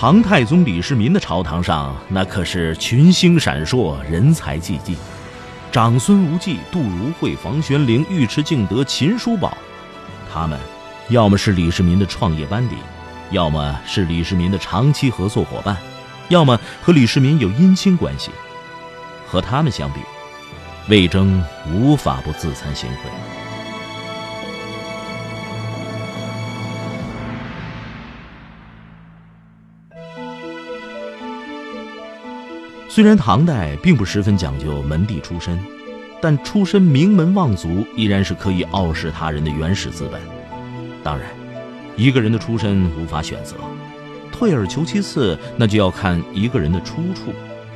唐太宗李世民的朝堂上，那可是群星闪烁，人才济济。长孙无忌、杜如晦、房玄龄、尉迟敬德、秦叔宝，他们要么是李世民的创业班底，要么是李世民的长期合作伙伴，要么和李世民有姻亲关系。和他们相比，魏征无法不自惭形秽。虽然唐代并不十分讲究门第出身，但出身名门望族依然是可以傲视他人的原始资本。当然，一个人的出身无法选择，退而求其次，那就要看一个人的出处，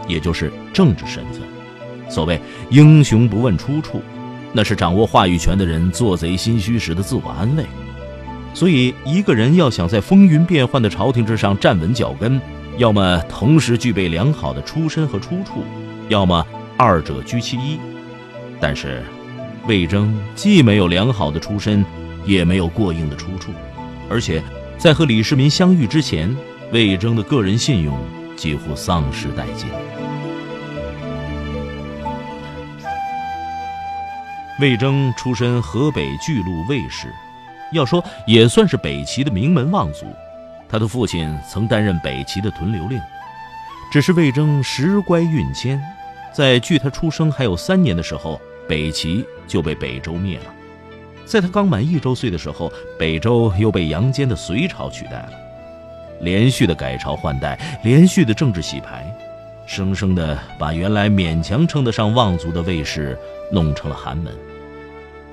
也就是政治身份。所谓“英雄不问出处”，那是掌握话语权的人做贼心虚时的自我安慰。所以，一个人要想在风云变幻的朝廷之上站稳脚跟。要么同时具备良好的出身和出处，要么二者居其一。但是，魏征既没有良好的出身，也没有过硬的出处，而且在和李世民相遇之前，魏征的个人信用几乎丧失殆尽。魏征出身河北巨鹿卫氏，要说也算是北齐的名门望族。他的父亲曾担任北齐的屯留令，只是魏征时乖运迁，在距他出生还有三年的时候，北齐就被北周灭了。在他刚满一周岁的时候，北周又被杨坚的隋朝取代了。连续的改朝换代，连续的政治洗牌，生生的把原来勉强称得上望族的魏氏弄成了寒门。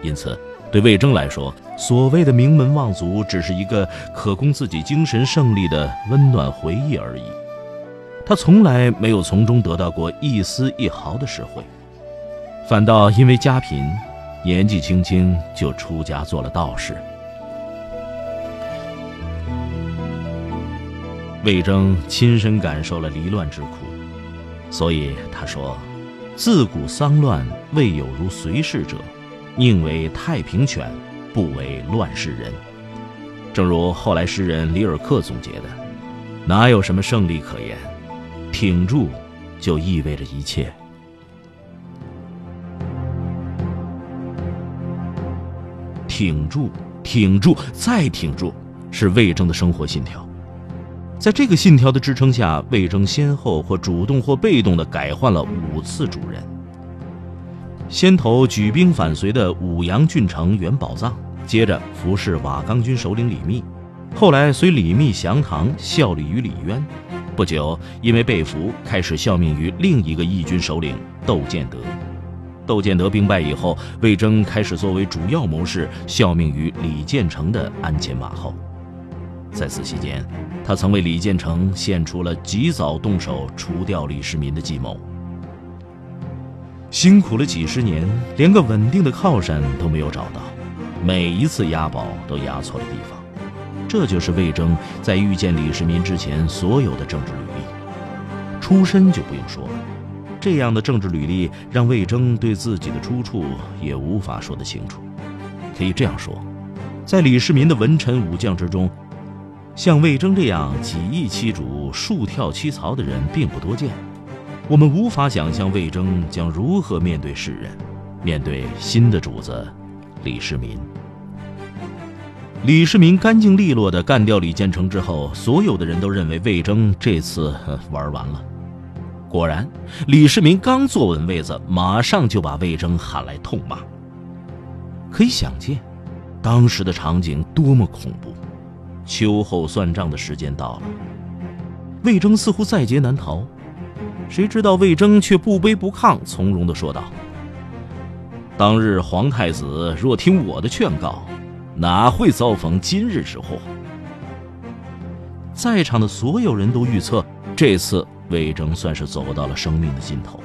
因此。对魏征来说，所谓的名门望族只是一个可供自己精神胜利的温暖回忆而已。他从来没有从中得到过一丝一毫的实惠，反倒因为家贫，年纪轻轻就出家做了道士。魏征亲身感受了离乱之苦，所以他说：“自古丧乱，未有如隋氏者。”宁为太平犬，不为乱世人。正如后来诗人里尔克总结的：“哪有什么胜利可言？挺住，就意味着一切。挺住，挺住，再挺住，是魏征的生活信条。在这个信条的支撑下，魏征先后或主动或被动地改换了五次主人。先头举兵反隋的武阳郡丞元宝藏，接着服侍瓦岗军首领李密，后来随李密降唐，效力于李渊。不久，因为被俘，开始效命于另一个义军首领窦建德。窦建德兵败以后，魏征开始作为主要谋士，效命于李建成的鞍前马后。在此期间，他曾为李建成献出了及早动手除掉李世民的计谋。辛苦了几十年，连个稳定的靠山都没有找到，每一次押宝都押错了地方。这就是魏征在遇见李世民之前所有的政治履历。出身就不用说了，这样的政治履历让魏征对自己的出处也无法说得清楚。可以这样说，在李世民的文臣武将之中，像魏征这样几易其主、数跳七槽的人并不多见。我们无法想象魏征将如何面对世人，面对新的主子李世民。李世民干净利落地干掉李建成之后，所有的人都认为魏征这次玩完了。果然，李世民刚坐稳位子，马上就把魏征喊来痛骂。可以想见，当时的场景多么恐怖。秋后算账的时间到了，魏征似乎在劫难逃。谁知道魏征却不卑不亢，从容地说道：“当日皇太子若听我的劝告，哪会遭逢今日之祸？”在场的所有人都预测，这次魏征算是走到了生命的尽头。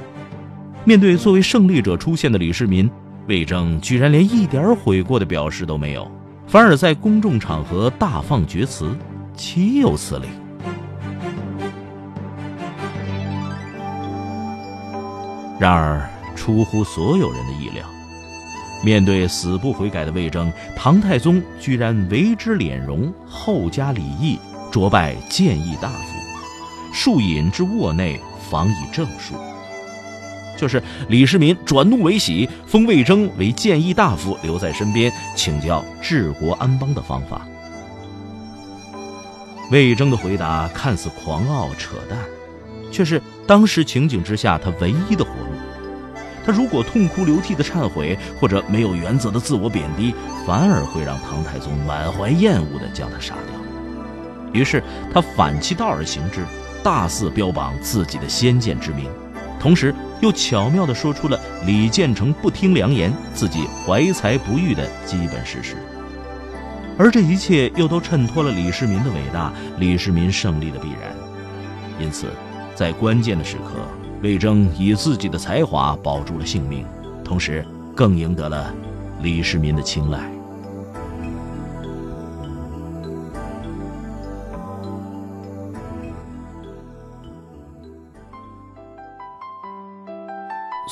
面对作为胜利者出现的李世民，魏征居然连一点悔过的表示都没有，反而在公众场合大放厥词，岂有此理！然而，出乎所有人的意料，面对死不悔改的魏征，唐太宗居然为之敛容，厚加礼义，擢拜谏议大夫，数引至卧内，访以正数。就是李世民转怒为喜，封魏征为谏议大夫，留在身边请教治国安邦的方法。魏征的回答看似狂傲扯淡，却是当时情景之下他唯一的活路。他如果痛哭流涕的忏悔，或者没有原则的自我贬低，反而会让唐太宗满怀厌恶的将他杀掉。于是他反其道而行之，大肆标榜自己的先见之明。同时，又巧妙地说出了李建成不听良言、自己怀才不遇的基本事实，而这一切又都衬托了李世民的伟大、李世民胜利的必然。因此，在关键的时刻，魏征以自己的才华保住了性命，同时更赢得了李世民的青睐。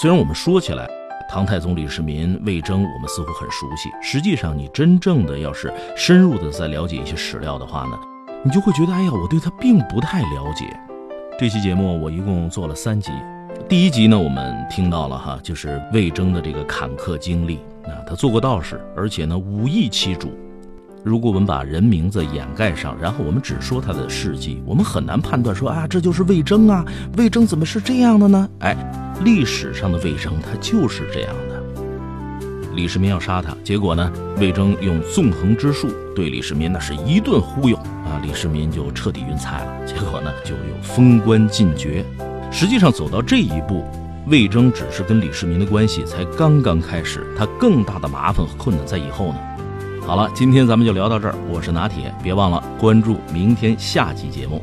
虽然我们说起来，唐太宗李世民、魏征，我们似乎很熟悉。实际上，你真正的要是深入的再了解一些史料的话呢，你就会觉得，哎呀，我对他并不太了解。这期节目我一共做了三集，第一集呢，我们听到了哈，就是魏征的这个坎坷经历啊，他做过道士，而且呢，武艺其主。如果我们把人名字掩盖上，然后我们只说他的事迹，我们很难判断说啊，这就是魏征啊，魏征怎么是这样的呢？哎，历史上的魏征他就是这样的。李世民要杀他，结果呢，魏征用纵横之术对李世民那是一顿忽悠啊，李世民就彻底晕菜了。结果呢，就有封官进爵。实际上走到这一步，魏征只是跟李世民的关系才刚刚开始，他更大的麻烦和困难在以后呢。好了，今天咱们就聊到这儿。我是拿铁，别忘了关注明天下集节目。